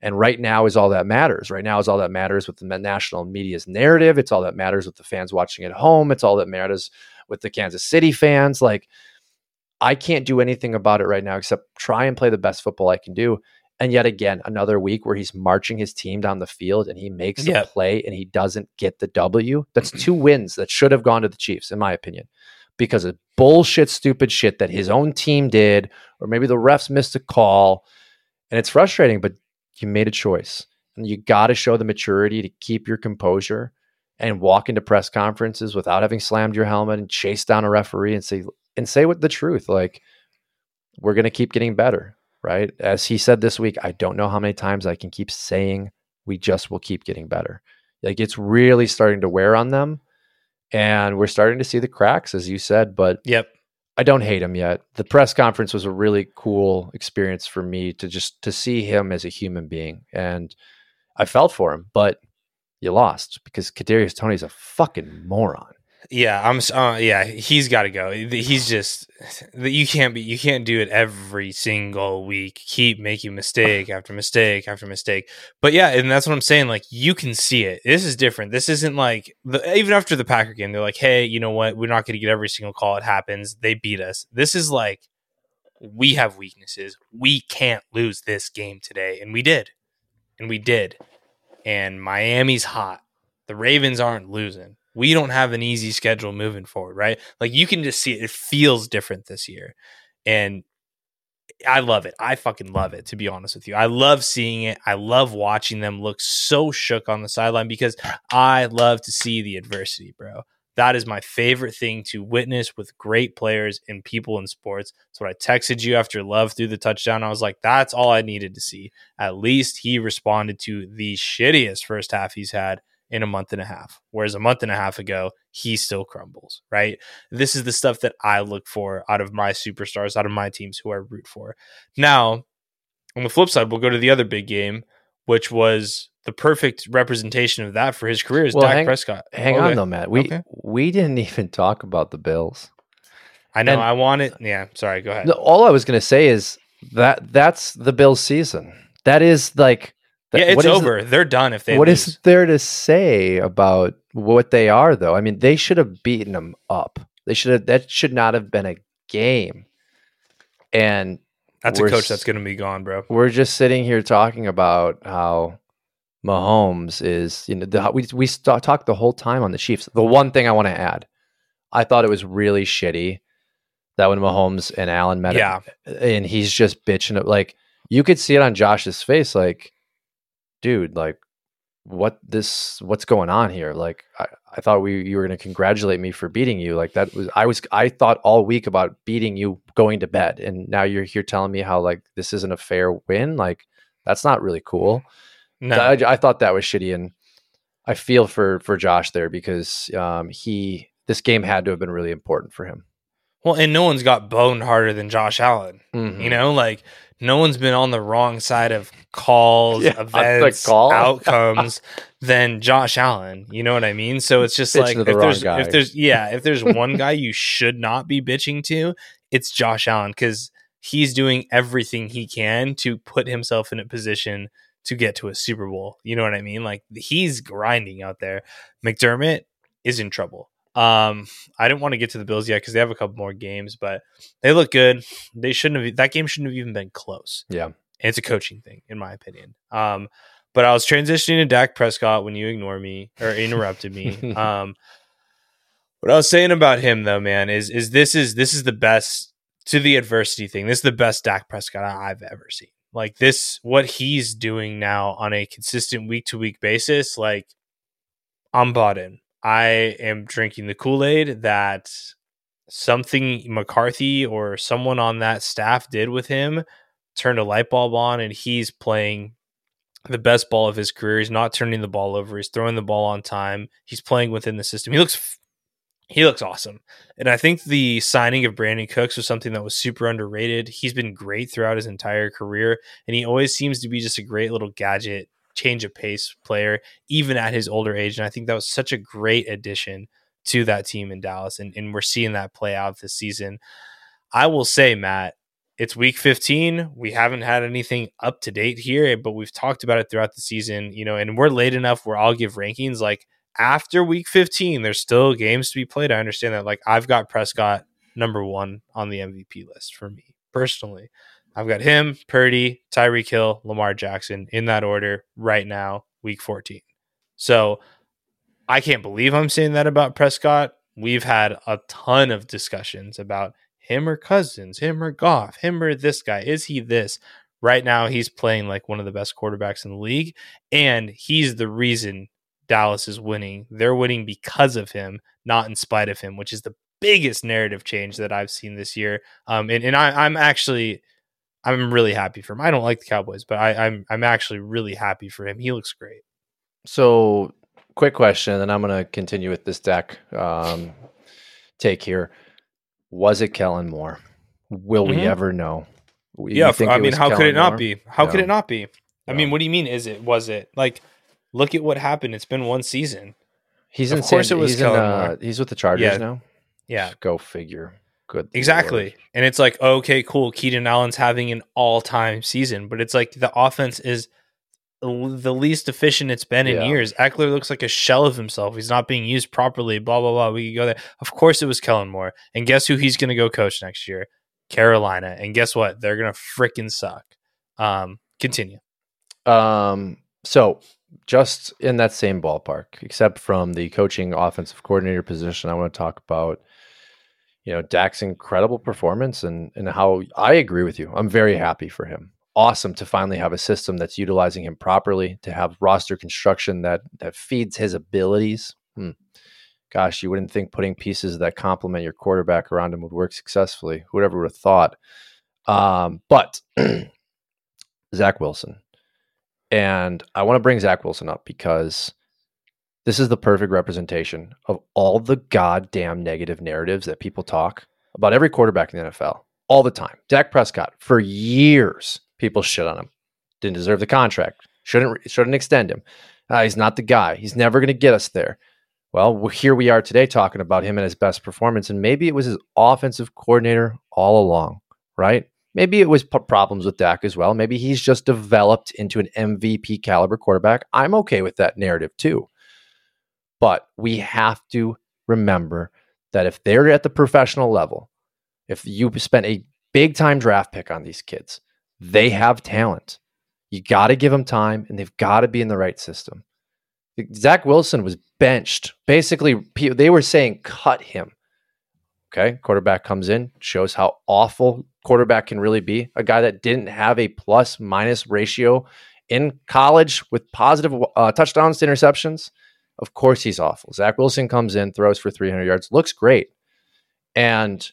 And right now is all that matters. Right now is all that matters with the national media's narrative. It's all that matters with the fans watching at home. It's all that matters with the Kansas City fans. Like, I can't do anything about it right now except try and play the best football I can do. And yet again, another week where he's marching his team down the field and he makes a play and he doesn't get the W. That's two wins that should have gone to the Chiefs, in my opinion, because of bullshit, stupid shit that his own team did, or maybe the refs missed a call. And it's frustrating, but you made a choice. And you got to show the maturity to keep your composure and walk into press conferences without having slammed your helmet and chase down a referee and say and say what the truth like we're going to keep getting better right as he said this week i don't know how many times i can keep saying we just will keep getting better like it's really starting to wear on them and we're starting to see the cracks as you said but yep I don't hate him yet. The press conference was a really cool experience for me to just to see him as a human being, and I felt for him. But you lost because Kadarius Toney's a fucking moron. Yeah, I'm. Uh, yeah, he's got to go. He's just you can't be. You can't do it every single week. Keep making mistake (sighs) after mistake after mistake. But yeah, and that's what I'm saying. Like you can see it. This is different. This isn't like the, even after the Packer game. They're like, hey, you know what? We're not going to get every single call. It happens. They beat us. This is like we have weaknesses. We can't lose this game today, and we did, and we did. And Miami's hot. The Ravens aren't losing we don't have an easy schedule moving forward, right? Like you can just see it. It feels different this year. And I love it. I fucking love it, to be honest with you. I love seeing it. I love watching them look so shook on the sideline because I love to see the adversity, bro. That is my favorite thing to witness with great players and people in sports. That's what I texted you after Love threw the touchdown. I was like, that's all I needed to see. At least he responded to the shittiest first half he's had in a month and a half. Whereas a month and a half ago, he still crumbles, right? This is the stuff that I look for out of my superstars, out of my teams who I root for. Now, on the flip side, we'll go to the other big game, which was the perfect representation of that for his career is well, Dak hang, Prescott. Hang okay. on though, Matt. We okay. we didn't (laughs) even talk about the Bills. I know. And, I want it. Yeah. Sorry. Go ahead. All I was going to say is that that's the Bills season. That is like that, yeah, it's over. They're done if they. What lose. is there to say about what they are, though? I mean, they should have beaten them up. They should have. That should not have been a game. And that's a coach that's going to be gone, bro. We're just sitting here talking about how Mahomes is. You know, the, we we talked the whole time on the Chiefs. The one thing I want to add, I thought it was really shitty that when Mahomes and Allen met, yeah, him, and he's just bitching it like you could see it on Josh's face, like dude, like what this what's going on here? Like i, I thought we you were going to congratulate me for beating you. Like that was i was i thought all week about beating you going to bed. And now you're here telling me how like this isn't a fair win? Like that's not really cool. No. I, I thought that was shitty. And i feel for for josh there because um he this game had to have been really important for him. Well and no one's got boned harder than josh allen mm-hmm. you know? Like no one's been on the wrong side of calls, yeah, events, call. (laughs) outcomes than Josh Allen. You know what I mean? So it's just like if there's guy. if there's yeah, if there's (laughs) one guy you should not be bitching to, it's Josh Allen because he's doing everything he can to put himself in a position to get to a Super Bowl. You know what I mean? Like he's grinding out there. McDermott is in trouble. Um, I didn't want to get to the Bills yet because they have a couple more games, but they look good. They shouldn't have. That game shouldn't have even been close. Yeah, and it's a coaching thing, in my opinion. Um, but I was transitioning to Dak Prescott when you ignore me or interrupted me. (laughs) um, what I was saying about him though, man, is is this is this is the best to the adversity thing. This is the best Dak Prescott I've ever seen. Like this, what he's doing now on a consistent week to week basis, like I'm bought in. I am drinking the Kool Aid that something McCarthy or someone on that staff did with him turned a light bulb on, and he's playing the best ball of his career. He's not turning the ball over. He's throwing the ball on time. He's playing within the system. He looks he looks awesome. And I think the signing of Brandin Cooks was something that was super underrated. He's been great throughout his entire career, and he always seems to be just a great little gadget change of pace player, even at his older age. And I think that was such a great addition to that team in Dallas. And, and we're seeing that play out this season. I will say, Matt, it's week 15. We haven't had anything up to date here, but we've talked about it throughout the season, you know, and we're late enough where I'll give rankings like after week 15, there's still games to be played. I understand that. Like I've got Prescott number one on the MVP list for me personally. I've got him, Purdy, Tyreek Hill, Lamar Jackson in that order right now, week 14. So I can't believe I'm saying that about Prescott. We've had a ton of discussions about him or Cousins, him or Goff, him or this guy. Is he this? Right now, he's playing like one of the best quarterbacks in the league, and he's the reason Dallas is winning. They're winning because of him, not in spite of him, which is the biggest narrative change that I've seen this year. Um, and and I, I'm actually I'm really happy for him. I don't like the Cowboys, but I, I'm I'm actually really happy for him. He looks great. So, quick question, and I'm going to continue with this deck um, take here. Was it Kellen Moore? Will mm-hmm. we ever know? Yeah, I mean, how Kellen could it not Moore? be? How could it not be? I mean, what do you mean? Is it? Was it? Like, look at what happened. It's been one season. He's of in. Course, San, it was. He's, in, uh, he's with the Chargers yeah. now. Yeah, go figure. Good. Exactly. Lord. And it's like, okay, cool. Keenan Allen's having an all-time season, but it's like the offense is the least efficient it's been in yeah. years. Ekeler looks like a shell of himself. He's not being used properly. Blah blah blah. We could go there. Of course, it was Kellen Moore. And guess who he's going to go coach next year? Carolina. And guess what? They're going to freaking suck. Um, continue. Um. So just in that same ballpark, except from the coaching offensive coordinator position, I want to talk about you know Dak's incredible performance and and how I agree with you. I'm very happy for him awesome to finally have a system that's utilizing him properly, to have roster construction that that feeds his abilities. Hmm. Gosh, you wouldn't think putting pieces that complement your quarterback around him would work successfully. Whoever would have thought? Um, but (clears throat) Zach Wilson, and I want to bring Zach Wilson up because this is the perfect representation of all the goddamn negative narratives that people talk about every quarterback in the NFL all the time. Dak Prescott, for years, People shit on him. Didn't deserve the contract. Shouldn't shouldn't extend him. Uh, he's not the guy. He's never going to get us there. Well, here we are today talking about him and his best performance, and maybe it was his offensive coordinator all along, right? Maybe it was p- problems with Dak as well. Maybe he's just developed into an MVP caliber quarterback. I'm okay with that narrative too. But we have to remember that if they're at the professional level, if you spent a big time draft pick on these kids, they have talent. You got to give them time and they've got to be in the right system. Zach Wilson was benched. Basically, they were saying cut him. Okay. Quarterback comes in, shows how awful quarterback can really be. A guy that didn't have a plus minus ratio in college with positive uh, touchdowns to interceptions. Of course, he's awful. Zach Wilson comes in, throws for 300 yards, looks great. And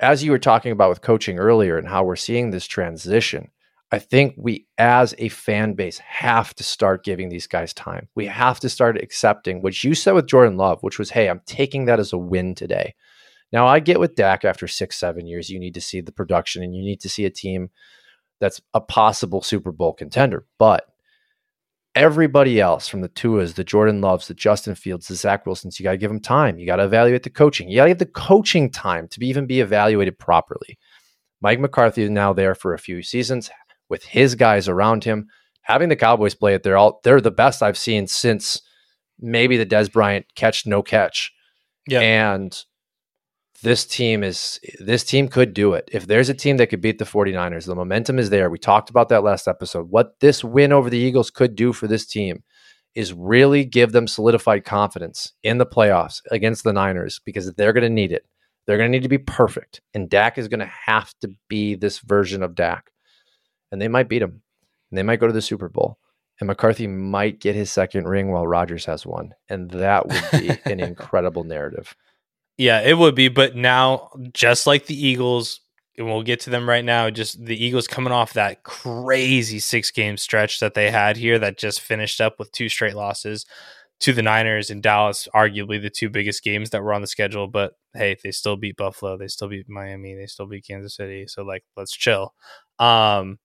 as you were talking about with coaching earlier and how we're seeing this transition, I think we as a fan base have to start giving these guys time. We have to start accepting what you said with Jordan Love, which was, hey, I'm taking that as a win today. Now, I get with Dak after six, seven years, you need to see the production and you need to see a team that's a possible Super Bowl contender. But everybody else from the Tuas, the Jordan Loves, the Justin Fields, the Zach Wilsons, you got to give them time. You got to evaluate the coaching. You got to give the coaching time to be, even be evaluated properly. Mike McCarthy is now there for a few seasons with his guys around him. Having the Cowboys play it, they're all they're the best I've seen since maybe the Dez Bryant catch no catch. Yeah. And this team is this team could do it. If there's a team that could beat the 49ers, the momentum is there. We talked about that last episode. What this win over the Eagles could do for this team is really give them solidified confidence in the playoffs against the Niners because they're going to need it. They're going to need to be perfect. And Dak is going to have to be this version of Dak. And they might beat him. And they might go to the Super Bowl. And McCarthy might get his second ring while Rodgers has one. And that would be (laughs) an incredible narrative. Yeah, it would be. But now, just like the Eagles, and we'll get to them right now, just the Eagles coming off that crazy six game stretch that they had here that just finished up with two straight losses to the Niners and Dallas, arguably the two biggest games that were on the schedule. But hey, they still beat Buffalo, they still beat Miami, they still beat Kansas City. So like, let's chill. Um,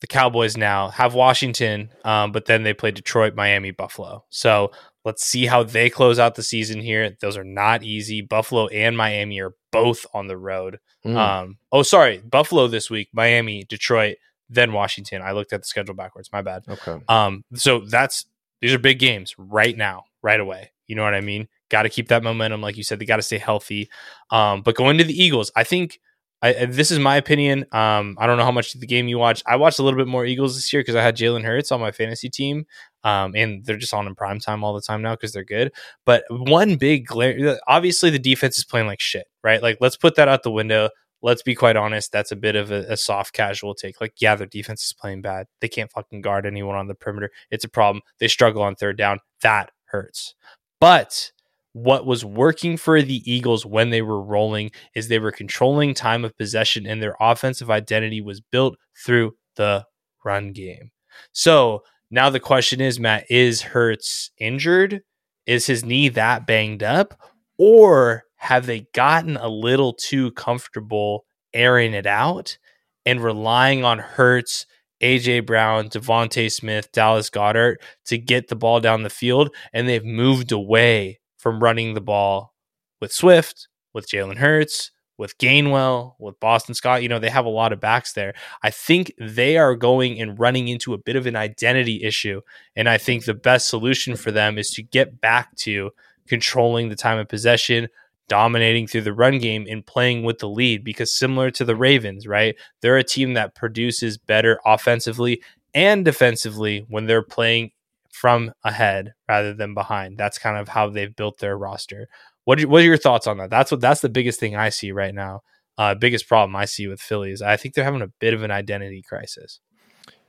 the Cowboys now have Washington, um, but then they play Detroit, Miami, Buffalo. So Let's see how they close out the season here. Those are not easy. Buffalo and Miami are both on the road. Mm. Um, oh, sorry, Buffalo this week, Miami, Detroit, then Washington. I looked at the schedule backwards. My bad. Okay. Um, so that's these are big games right now, right away. You know what I mean? Got to keep that momentum, like you said. They got to stay healthy. Um, but going to the Eagles, I think I, this is my opinion. Um, I don't know how much the game you watch. I watched a little bit more Eagles this year because I had Jalen Hurts on my fantasy team, um, and they're just on in prime time all the time now because they're good. But one big glare, obviously the defense is playing like shit, right? Like let's put that out the window. Let's be quite honest. That's a bit of a, a soft casual take. Like, yeah, their defense is playing bad. They can't fucking guard anyone on the perimeter. It's a problem. They struggle on third down. That hurts. But what was working for the Eagles when they were rolling is they were controlling time of possession and their offensive identity was built through the run game. So now the question is, Matt, is Hurts injured? Is his knee that banged up? Or have they gotten a little too comfortable airing it out and relying on Hurts, AJ Brown, DeVonta Smith, Dallas Goedert to get the ball down the field, and they've moved away from running the ball with Swift, with Jalen Hurts, with Gainwell, with Boston Scott. You know, they have a lot of backs there. I think they are going and running into a bit of an identity issue. And I think the best solution for them is to get back to controlling the time of possession, dominating through the run game, and playing with the lead. Because similar to the Ravens, right? They're a team that produces better offensively and defensively when they're playing from ahead rather than behind. That's kind of how they've built their roster. What what are your thoughts on that? That's what that's the biggest thing I see right now. Uh, biggest problem I see with Phillies. I think they're having a bit of an identity crisis.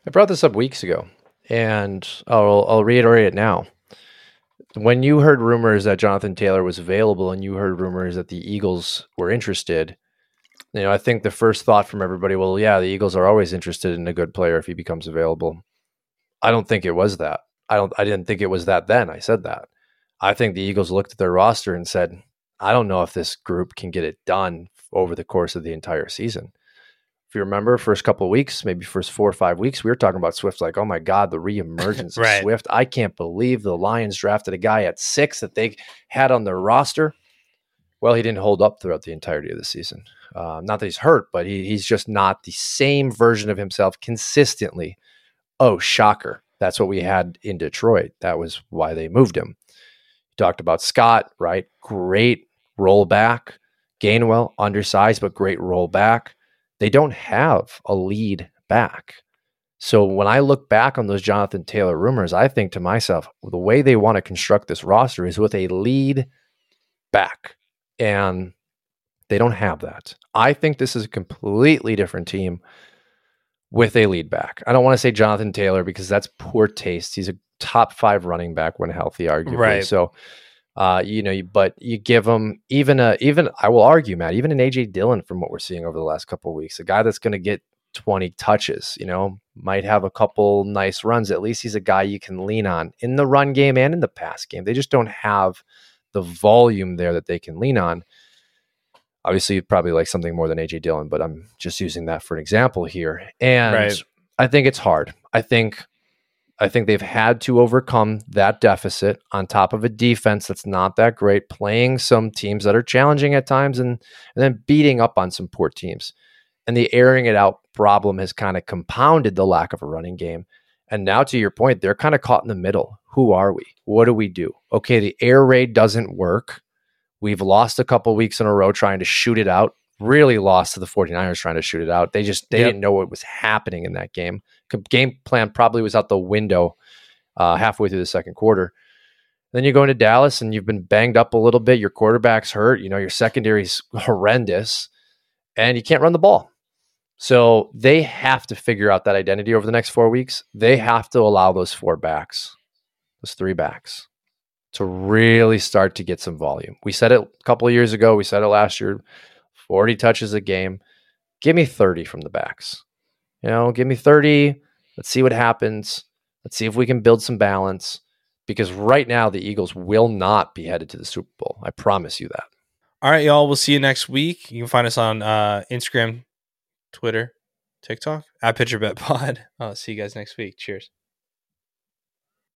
I brought this up weeks ago, and I'll, I'll reiterate it now. When you heard rumors that Jonathan Taylor was available, and you heard rumors that the Eagles were interested, you know, I think the first thought from everybody, well, yeah, the Eagles are always interested in a good player if he becomes available. I don't think it was that. I don't I didn't think it was that then. I said that. I think the Eagles looked at their roster and said, I don't know if this group can get it done over the course of the entire season. If you remember, first couple of weeks, maybe first four or five weeks, we were talking about Swift like, oh my God, the (laughs) reemergence right. of Swift. I can't believe the Lions drafted a guy at six that they had on their roster. Well, he didn't hold up throughout the entirety of the season. Uh, not that he's hurt, but he, he's just not the same version of himself consistently. Oh, shocker. That's what we had in Detroit. That was why they moved him. Talked about Scott, right? Great rollback. Gainwell, undersized, but great rollback. They don't have a lead back. So when I look back on those Jonathan Taylor rumors, I think to myself, the way they want to construct this roster is with a lead back. And they don't have that. I think this is a completely different team with a lead back. I don't want to say Jonathan Taylor because that's poor taste. He's a top five running back when healthy, arguably. Right. So, uh, you know, but you give him even a even I will argue, Matt, even an AJ Dillon from what we're seeing over the last couple of weeks, a guy that's going to get 20 touches, you know, might have a couple nice runs. At least he's a guy you can lean on in the run game and in the pass game. They just don't have the volume there that they can lean on. Obviously, you'd probably like something more than AJ Dillon, but I'm just using that for an example here. And right. I think it's hard. I think I think they've had to overcome that deficit on top of a defense that's not that great, playing some teams that are challenging at times and, and then beating up on some poor teams. And the airing it out problem has kind of compounded the lack of a running game. And now, to your point, they're kind of caught in the middle. Who are we? What do we do? Okay, the air raid doesn't work. We've lost a couple weeks in a row trying to shoot it out. Really lost to the 49ers trying to shoot it out. They just they yep. didn't know what was happening in that game. Game plan probably was out the window uh, halfway through the second quarter. Then you go into Dallas and you've been banged up a little bit. Your quarterback's hurt. You know your secondary's (laughs) horrendous, and you can't run the ball. So they have to figure out that identity over the next four weeks. They have to allow those four backs, those three backs, to really start to get some volume. We said it a couple of years ago. We said it last year 40 touches a game. Give me 30 from the backs. You know, give me 30. Let's see what happens. Let's see if we can build some balance because right now the Eagles will not be headed to the Super Bowl. I promise you that. All right, y'all. We'll see you next week. You can find us on uh, Instagram, Twitter, TikTok at PitcherBetPod. (laughs) I'll see you guys next week. Cheers.